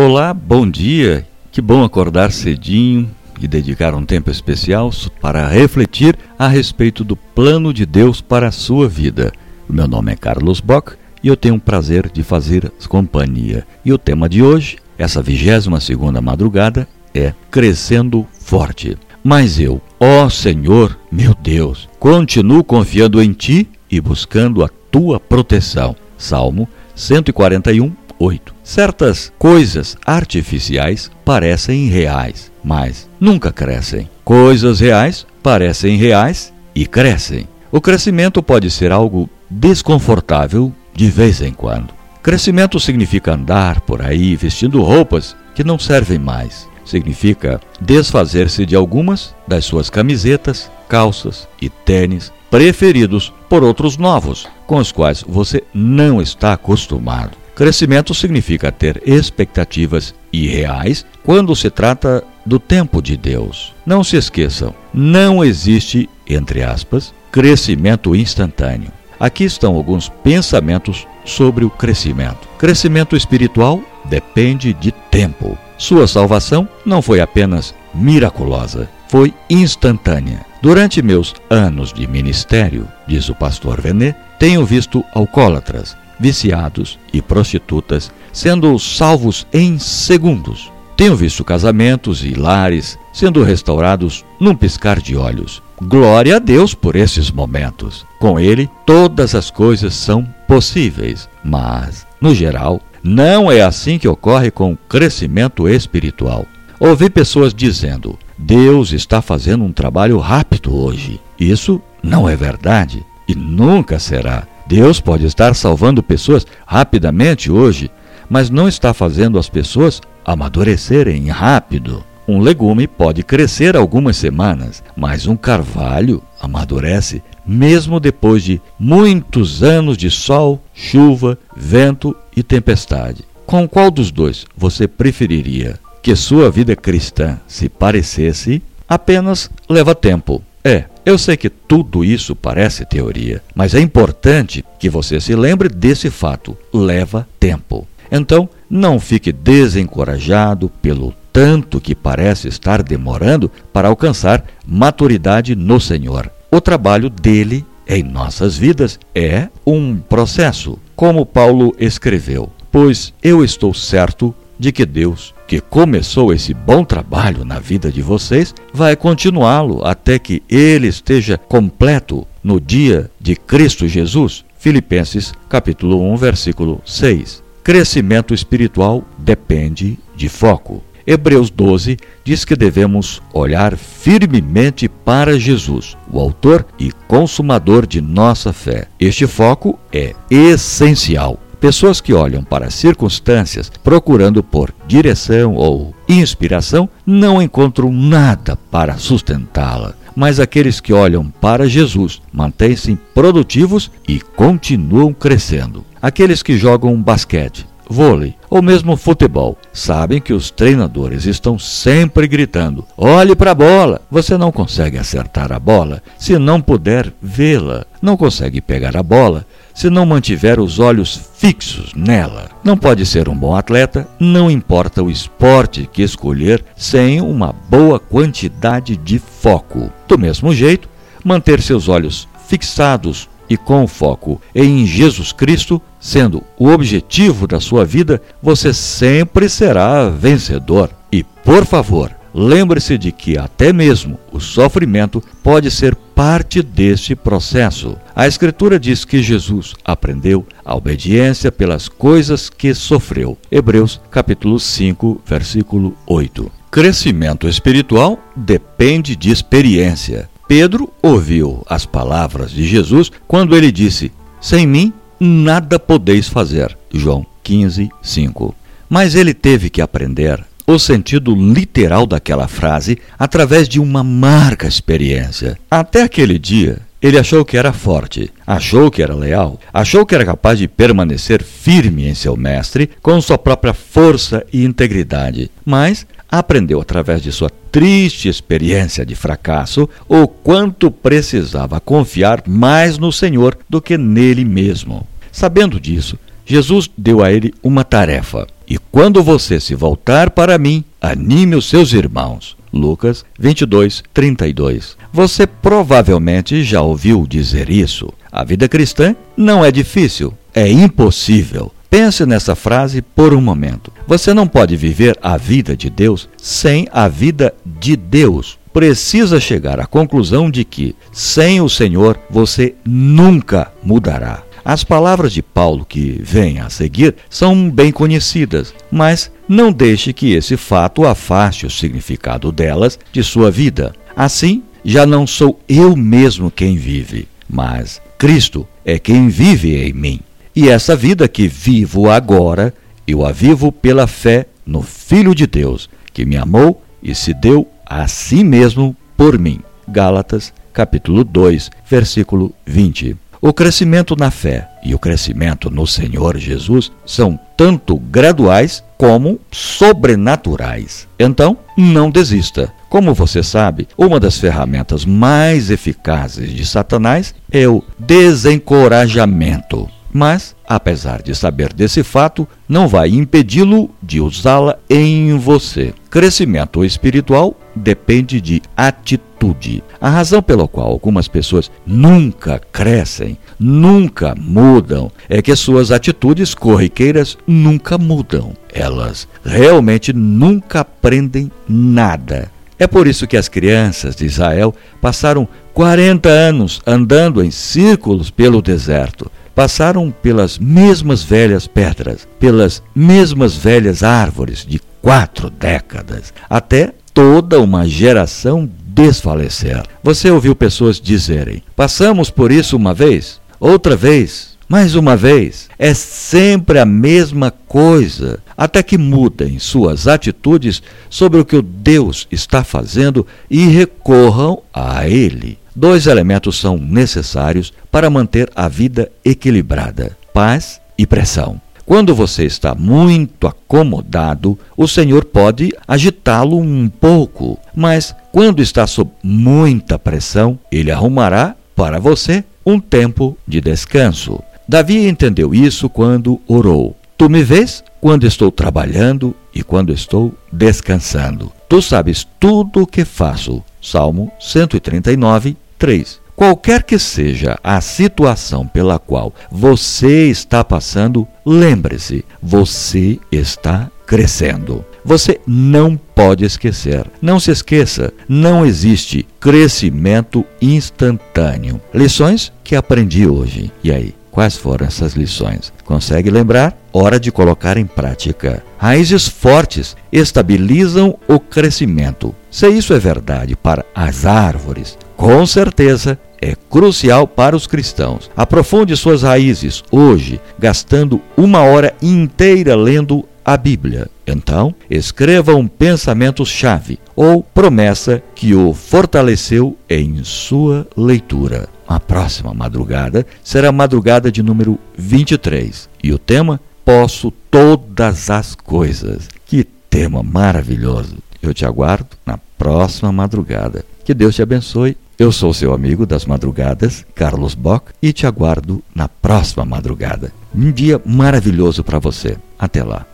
Olá, bom dia. Que bom acordar cedinho e dedicar um tempo especial para refletir a respeito do plano de Deus para a sua vida. Meu nome é Carlos Bock e eu tenho o prazer de fazer companhia. E o tema de hoje, essa 22 segunda madrugada, é Crescendo Forte. Mas eu, ó Senhor, meu Deus, continuo confiando em Ti e buscando a Tua proteção. Salmo 141, 8. Certas coisas artificiais parecem reais, mas nunca crescem. Coisas reais parecem reais e crescem. O crescimento pode ser algo desconfortável de vez em quando. Crescimento significa andar por aí vestindo roupas que não servem mais. Significa desfazer-se de algumas das suas camisetas, calças e tênis preferidos por outros novos, com os quais você não está acostumado. Crescimento significa ter expectativas irreais quando se trata do tempo de Deus. Não se esqueçam, não existe, entre aspas, crescimento instantâneo. Aqui estão alguns pensamentos sobre o crescimento. Crescimento espiritual depende de tempo. Sua salvação não foi apenas miraculosa, foi instantânea. Durante meus anos de ministério, diz o pastor Venet, tenho visto alcoólatras, viciados e prostitutas sendo salvos em segundos. Tenho visto casamentos e lares sendo restaurados num piscar de olhos. Glória a Deus por esses momentos. Com Ele, todas as coisas são possíveis, mas, no geral, não é assim que ocorre com o crescimento espiritual. Ouvi pessoas dizendo: Deus está fazendo um trabalho rápido hoje. Isso não é verdade e nunca será. Deus pode estar salvando pessoas rapidamente hoje, mas não está fazendo as pessoas amadurecerem rápido. Um legume pode crescer algumas semanas, mas um carvalho amadurece mesmo depois de muitos anos de sol, chuva, vento e tempestade. Com qual dos dois você preferiria que sua vida cristã se parecesse? Apenas leva tempo. É, eu sei que tudo isso parece teoria, mas é importante que você se lembre desse fato: leva tempo. Então, não fique desencorajado pelo tanto que parece estar demorando para alcançar maturidade no Senhor. O trabalho dele em nossas vidas é um processo, como Paulo escreveu: Pois eu estou certo de que Deus, que começou esse bom trabalho na vida de vocês, vai continuá-lo até que ele esteja completo no dia de Cristo Jesus. Filipenses capítulo 1, versículo 6. Crescimento espiritual depende de foco. Hebreus 12 diz que devemos olhar firmemente para Jesus, o autor e consumador de nossa fé. Este foco é essencial Pessoas que olham para as circunstâncias procurando por direção ou inspiração não encontram nada para sustentá-la. Mas aqueles que olham para Jesus mantêm-se produtivos e continuam crescendo. Aqueles que jogam basquete, vôlei ou mesmo futebol sabem que os treinadores estão sempre gritando: olhe para a bola. Você não consegue acertar a bola se não puder vê-la. Não consegue pegar a bola se não mantiver os olhos fixos nela. Não pode ser um bom atleta, não importa o esporte que escolher, sem uma boa quantidade de foco. Do mesmo jeito, manter seus olhos fixados e com foco em Jesus Cristo, sendo o objetivo da sua vida, você sempre será vencedor. E, por favor, lembre-se de que até mesmo o sofrimento pode ser parte deste processo. A Escritura diz que Jesus aprendeu a obediência pelas coisas que sofreu. Hebreus capítulo 5, versículo 8. Crescimento espiritual depende de experiência. Pedro ouviu as palavras de Jesus quando ele disse: Sem mim nada podeis fazer. João 15, 5. Mas ele teve que aprender o sentido literal daquela frase através de uma marca experiência. Até aquele dia, ele achou que era forte, achou que era leal, achou que era capaz de permanecer firme em seu mestre com sua própria força e integridade, mas aprendeu através de sua triste experiência de fracasso o quanto precisava confiar mais no Senhor do que nele mesmo. Sabendo disso, Jesus deu a ele uma tarefa E quando você se voltar para mim, anime os seus irmãos. Lucas 22, 32. Você provavelmente já ouviu dizer isso. A vida cristã não é difícil, é impossível. Pense nessa frase por um momento. Você não pode viver a vida de Deus sem a vida de Deus. Precisa chegar à conclusão de que, sem o Senhor, você nunca mudará. As palavras de Paulo que vêm a seguir são bem conhecidas, mas não deixe que esse fato afaste o significado delas de sua vida. Assim, já não sou eu mesmo quem vive, mas Cristo é quem vive em mim. E essa vida que vivo agora, eu a vivo pela fé no Filho de Deus, que me amou e se deu a si mesmo por mim. Gálatas, capítulo 2, versículo 20. O crescimento na fé e o crescimento no Senhor Jesus são tanto graduais como sobrenaturais. Então, não desista. Como você sabe, uma das ferramentas mais eficazes de Satanás é o desencorajamento. Mas, apesar de saber desse fato, não vai impedi-lo de usá-la em você. Crescimento espiritual depende de atitude. A razão pela qual algumas pessoas nunca crescem, nunca mudam, é que suas atitudes corriqueiras nunca mudam. Elas realmente nunca aprendem nada. É por isso que as crianças de Israel passaram 40 anos andando em círculos pelo deserto passaram pelas mesmas velhas pedras, pelas mesmas velhas árvores de quatro décadas, até toda uma geração desfalecer. Você ouviu pessoas dizerem: passamos por isso uma vez, outra vez, mais uma vez. É sempre a mesma coisa, até que mudem suas atitudes sobre o que o Deus está fazendo e recorram a Ele. Dois elementos são necessários para manter a vida equilibrada: paz e pressão. Quando você está muito acomodado, o Senhor pode agitá-lo um pouco, mas quando está sob muita pressão, ele arrumará para você um tempo de descanso. Davi entendeu isso quando orou: Tu me vês quando estou trabalhando e quando estou descansando. Tu sabes tudo o que faço. Salmo 139, 3. Qualquer que seja a situação pela qual você está passando, lembre-se, você está crescendo. Você não pode esquecer. Não se esqueça, não existe crescimento instantâneo. Lições que aprendi hoje. E aí? Quais foram essas lições? Consegue lembrar? Hora de colocar em prática. Raízes fortes estabilizam o crescimento. Se isso é verdade para as árvores, com certeza é crucial para os cristãos. Aprofunde suas raízes hoje, gastando uma hora inteira lendo a Bíblia. Então, escreva um pensamento-chave ou promessa que o fortaleceu em sua leitura. A próxima madrugada será a madrugada de número 23 e o tema Posso Todas as Coisas. Que tema maravilhoso! Eu te aguardo na próxima madrugada. Que Deus te abençoe eu sou seu amigo das madrugadas, Carlos Bock, e te aguardo na próxima madrugada. Um dia maravilhoso para você. Até lá.